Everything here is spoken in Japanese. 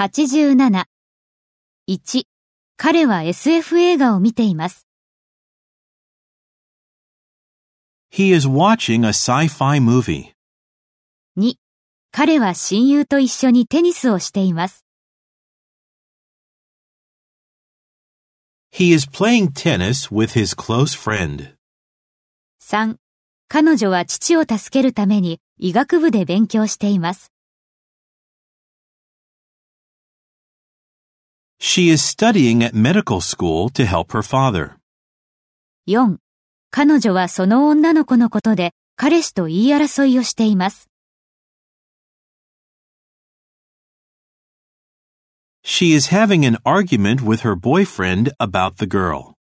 87。1、彼は SF 映画を見ています。He is watching a sci-fi movie. 2、彼は親友と一緒にテニスをしています。He is playing tennis with his close friend. 3、彼女は父を助けるために医学部で勉強しています。She is studying at medical school to help her father. 4、彼女はその女の子のことで彼氏と言い争いをしています。 She is having an argument with her boyfriend about the girl.